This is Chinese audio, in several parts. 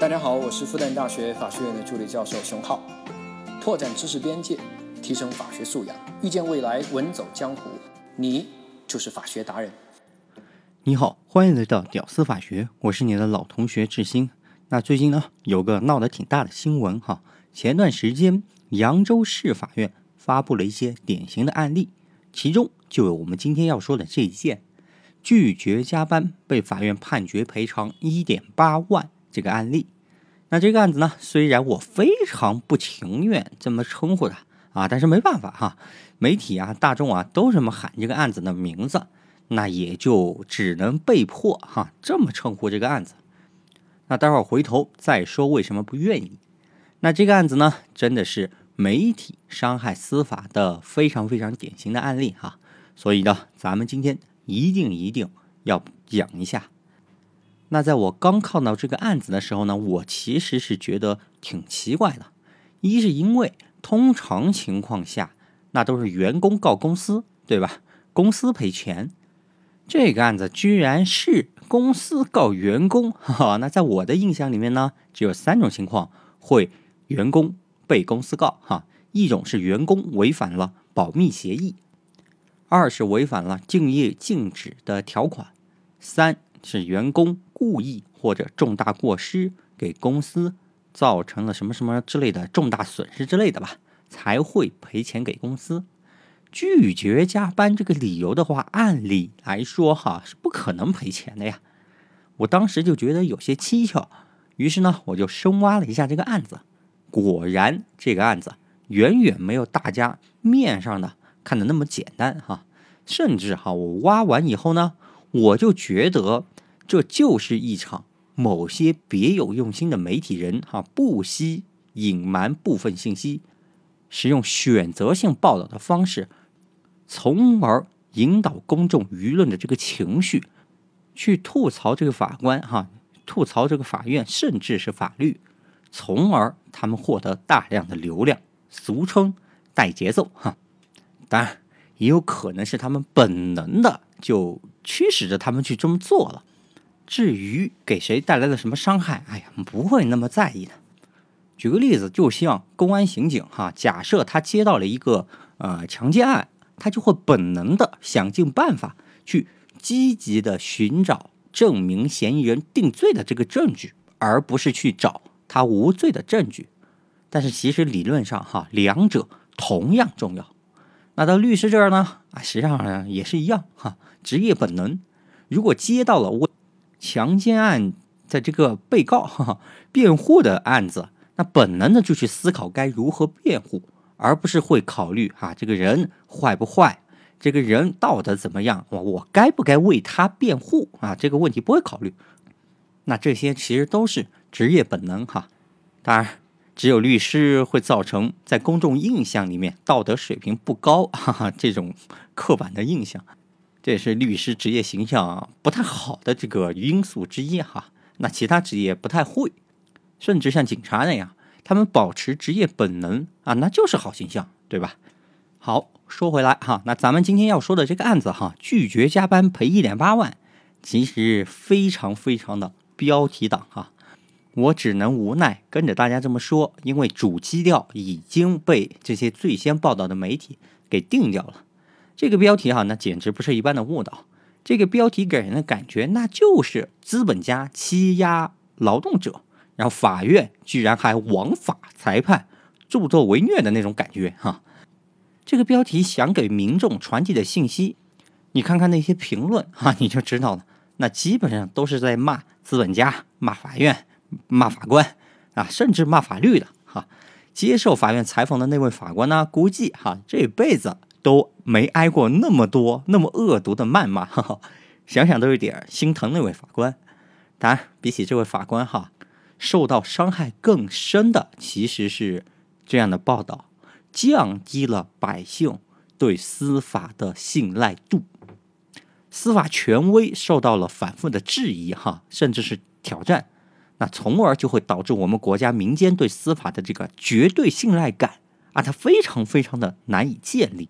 大家好，我是复旦大学法学院的助理教授熊浩，拓展知识边界，提升法学素养，遇见未来，稳走江湖。你就是法学达人。你好，欢迎来到屌丝法学，我是你的老同学志新。那最近呢，有个闹得挺大的新闻哈，前段时间扬州市法院发布了一些典型的案例，其中就有我们今天要说的这一件。拒绝加班被法院判决赔偿一点八万这个案例，那这个案子呢，虽然我非常不情愿这么称呼他啊，但是没办法哈，媒体啊、大众啊都这么喊这个案子的名字，那也就只能被迫哈这么称呼这个案子。那待会儿回头再说为什么不愿意。那这个案子呢，真的是媒体伤害司法的非常非常典型的案例哈，所以呢，咱们今天。一定一定要讲一下。那在我刚看到这个案子的时候呢，我其实是觉得挺奇怪的。一是因为通常情况下，那都是员工告公司，对吧？公司赔钱。这个案子居然是公司告员工，哈哈。那在我的印象里面呢，只有三种情况会员工被公司告，哈。一种是员工违反了保密协议。二是违反了竞业禁止的条款，三是员工故意或者重大过失给公司造成了什么什么之类的重大损失之类的吧，才会赔钱给公司。拒绝加班这个理由的话，按理来说哈是不可能赔钱的呀。我当时就觉得有些蹊跷，于是呢我就深挖了一下这个案子，果然这个案子远远没有大家面上的。看的那么简单哈，甚至哈，我挖完以后呢，我就觉得这就是一场某些别有用心的媒体人哈，不惜隐瞒部分信息，使用选择性报道的方式，从而引导公众舆论的这个情绪，去吐槽这个法官哈，吐槽这个法院，甚至是法律，从而他们获得大量的流量，俗称带节奏哈。当然，也有可能是他们本能的就驱使着他们去这么做了。至于给谁带来了什么伤害，哎呀，不会那么在意的。举个例子，就像公安刑警哈，假设他接到了一个呃强奸案，他就会本能的想尽办法去积极的寻找证明嫌疑人定罪的这个证据，而不是去找他无罪的证据。但是其实理论上哈，两者同样重要。那到律师这儿呢？啊，实际上也是一样哈，职业本能。如果接到了我强奸案的这个被告哈辩护的案子，那本能的就去思考该如何辩护，而不是会考虑啊这个人坏不坏，这个人道德怎么样，我我该不该为他辩护啊？这个问题不会考虑。那这些其实都是职业本能哈，当然。只有律师会造成在公众印象里面道德水平不高，哈哈，这种刻板的印象，这也是律师职业形象不太好的这个因素之一哈。那其他职业不太会，甚至像警察那样，他们保持职业本能啊，那就是好形象，对吧？好，说回来哈，那咱们今天要说的这个案子哈，拒绝加班赔一点八万，其实非常非常的标题党哈。我只能无奈跟着大家这么说，因为主基调已经被这些最先报道的媒体给定掉了。这个标题哈，那简直不是一般的误导。这个标题给人的感觉，那就是资本家欺压劳动者，然后法院居然还枉法裁判，助纣为虐的那种感觉哈。这个标题想给民众传递的信息，你看看那些评论哈，你就知道了。那基本上都是在骂资本家，骂法院。骂法官啊，甚至骂法律的哈。接受法院采访的那位法官呢，估计哈这辈子都没挨过那么多那么恶毒的谩骂，哈哈，想想都有点心疼那位法官。当然，比起这位法官哈，受到伤害更深的其实是这样的报道，降低了百姓对司法的信赖度，司法权威受到了反复的质疑哈，甚至是挑战。那从而就会导致我们国家民间对司法的这个绝对信赖感啊，它非常非常的难以建立。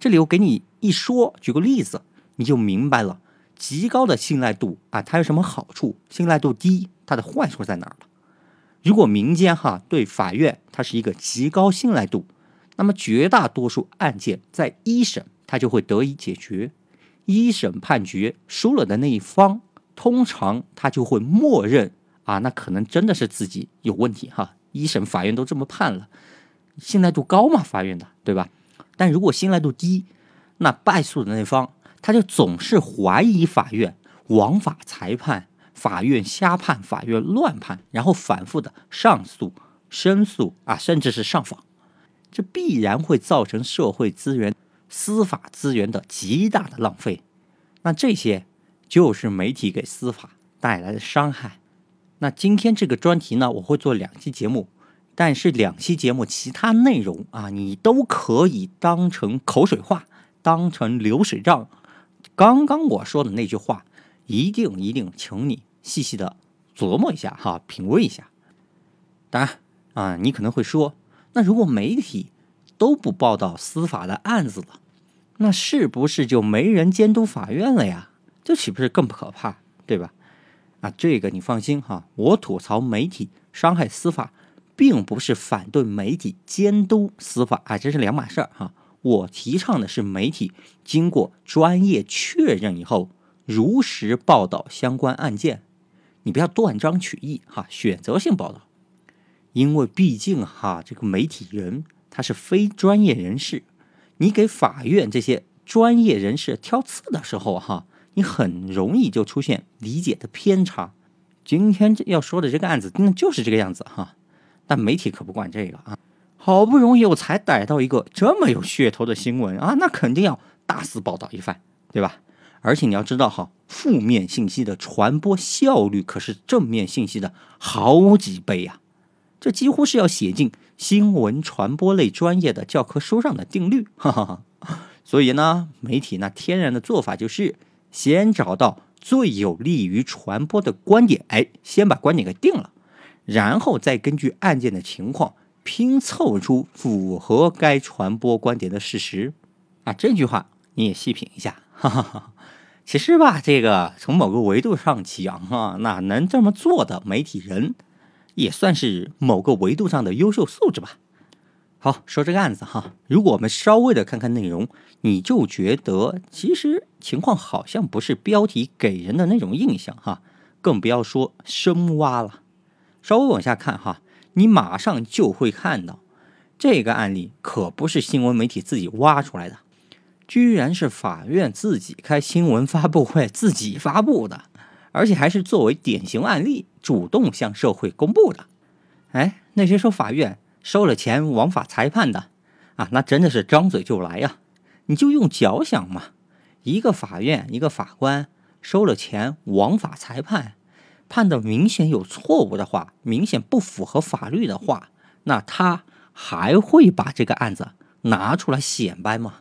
这里我给你一说，举个例子，你就明白了。极高的信赖度啊，它有什么好处？信赖度低，它的坏处在哪儿了？如果民间哈对法院它是一个极高信赖度，那么绝大多数案件在一审它就会得以解决。一审判决输了的那一方，通常他就会默认啊，那可能真的是自己有问题哈。一审法院都这么判了，信赖度高嘛，法院的对吧？但如果信赖度低，那败诉的那方他就总是怀疑法院枉法裁判。法院瞎判，法院乱判，然后反复的上诉、申诉啊，甚至是上访，这必然会造成社会资源、司法资源的极大的浪费。那这些就是媒体给司法带来的伤害。那今天这个专题呢，我会做两期节目，但是两期节目其他内容啊，你都可以当成口水话，当成流水账。刚刚我说的那句话，一定一定，请你。细细的琢磨一下哈，品味一下。当然啊，你可能会说，那如果媒体都不报道司法的案子了，那是不是就没人监督法院了呀？这岂不是更不可怕，对吧？啊，这个你放心哈，我吐槽媒体伤害司法，并不是反对媒体监督司法啊，这是两码事儿哈。我提倡的是媒体经过专业确认以后，如实报道相关案件。你不要断章取义哈，选择性报道，因为毕竟哈，这个媒体人他是非专业人士，你给法院这些专业人士挑刺的时候哈，你很容易就出现理解的偏差。今天要说的这个案子，那就是这个样子哈，但媒体可不管这个啊，好不容易我才逮到一个这么有噱头的新闻啊，那肯定要大肆报道一番，对吧？而且你要知道哈，负面信息的传播效率可是正面信息的好几倍呀，这几乎是要写进新闻传播类专业的教科书上的定律。哈哈哈。所以呢，媒体那天然的做法就是先找到最有利于传播的观点，哎，先把观点给定了，然后再根据案件的情况拼凑出符合该传播观点的事实。啊，这句话你也细品一下，哈哈哈。其实吧，这个从某个维度上讲啊，那能这么做的媒体人，也算是某个维度上的优秀素质吧。好，说这个案子哈，如果我们稍微的看看内容，你就觉得其实情况好像不是标题给人的那种印象哈，更不要说深挖了。稍微往下看哈，你马上就会看到，这个案例可不是新闻媒体自己挖出来的。居然是法院自己开新闻发布会自己发布的，而且还是作为典型案例主动向社会公布的。哎，那些说法院收了钱枉法裁判的啊，那真的是张嘴就来呀！你就用脚想嘛，一个法院一个法官收了钱枉法裁判，判的明显有错误的话，明显不符合法律的话，那他还会把这个案子拿出来显摆吗？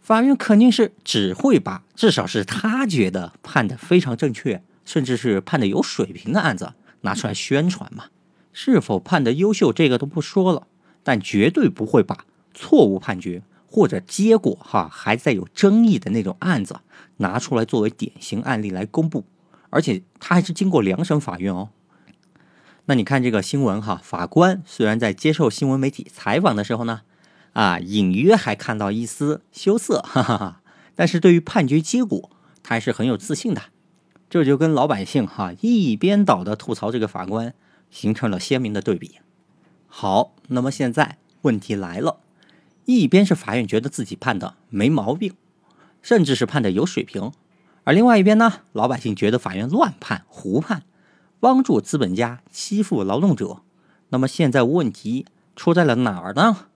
法院肯定是只会把至少是他觉得判的非常正确，甚至是判的有水平的案子拿出来宣传嘛。是否判的优秀，这个都不说了，但绝对不会把错误判决或者结果哈还在有争议的那种案子拿出来作为典型案例来公布，而且他还是经过两审法院哦。那你看这个新闻哈，法官虽然在接受新闻媒体采访的时候呢。啊，隐约还看到一丝羞涩，哈哈哈。但是对于判决结果，他还是很有自信的。这就跟老百姓哈一边倒的吐槽这个法官，形成了鲜明的对比。好，那么现在问题来了，一边是法院觉得自己判的没毛病，甚至是判的有水平，而另外一边呢，老百姓觉得法院乱判、胡判，帮助资本家欺负劳动者。那么现在问题出在了哪儿呢？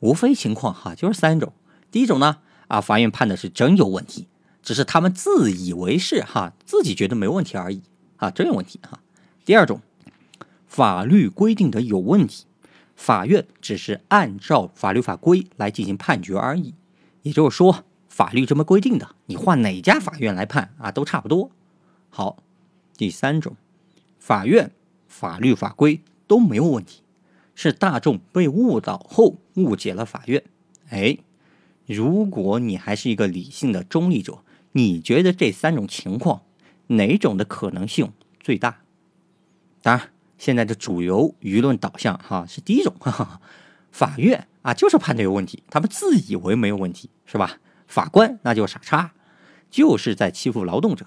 无非情况哈，就是三种。第一种呢，啊，法院判的是真有问题，只是他们自以为是哈，自己觉得没问题而已啊，真有问题哈。第二种，法律规定的有问题，法院只是按照法律法规来进行判决而已。也就是说，法律这么规定的，你换哪家法院来判啊，都差不多。好，第三种，法院法律法规都没有问题。是大众被误导后误解了法院。哎，如果你还是一个理性的中立者，你觉得这三种情况哪种的可能性最大？当然，现在的主流舆论导向哈是第一种，哈 哈法院啊就是判的有问题，他们自以为没有问题是吧？法官那就傻叉，就是在欺负劳动者。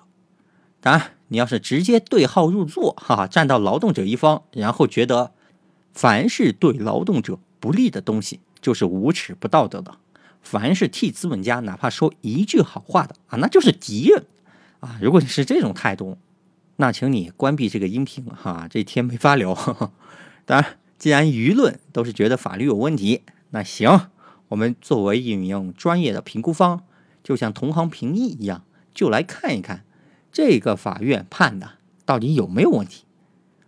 当然，你要是直接对号入座，哈哈，站到劳动者一方，然后觉得凡是对劳动者不利的东西就是无耻不道德的，凡是替资本家哪怕说一句好话的啊，那就是敌人啊。如果你是这种态度，那请你关闭这个音频哈，这天没法聊。当然，既然舆论都是觉得法律有问题，那行，我们作为一名专业的评估方，就像同行评议一样，就来看一看。这个法院判的到底有没有问题？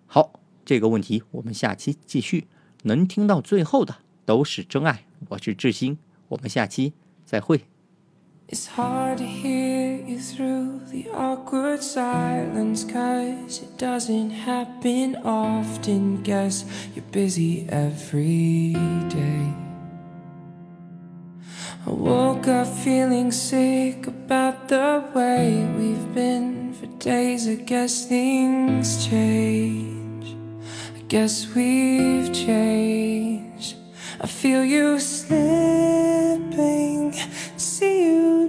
好，这个问题我们下期继续。能听到最后的都是真爱。我是志新，我们下期再会。It's hard to hear you through the awkward silence, cause it doesn't happen often. Guess you're busy every day. I woke up feeling sick about the way we've been for days. I guess things change. I guess we've changed. I feel you slipping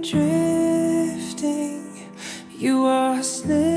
drifting. You are slipping.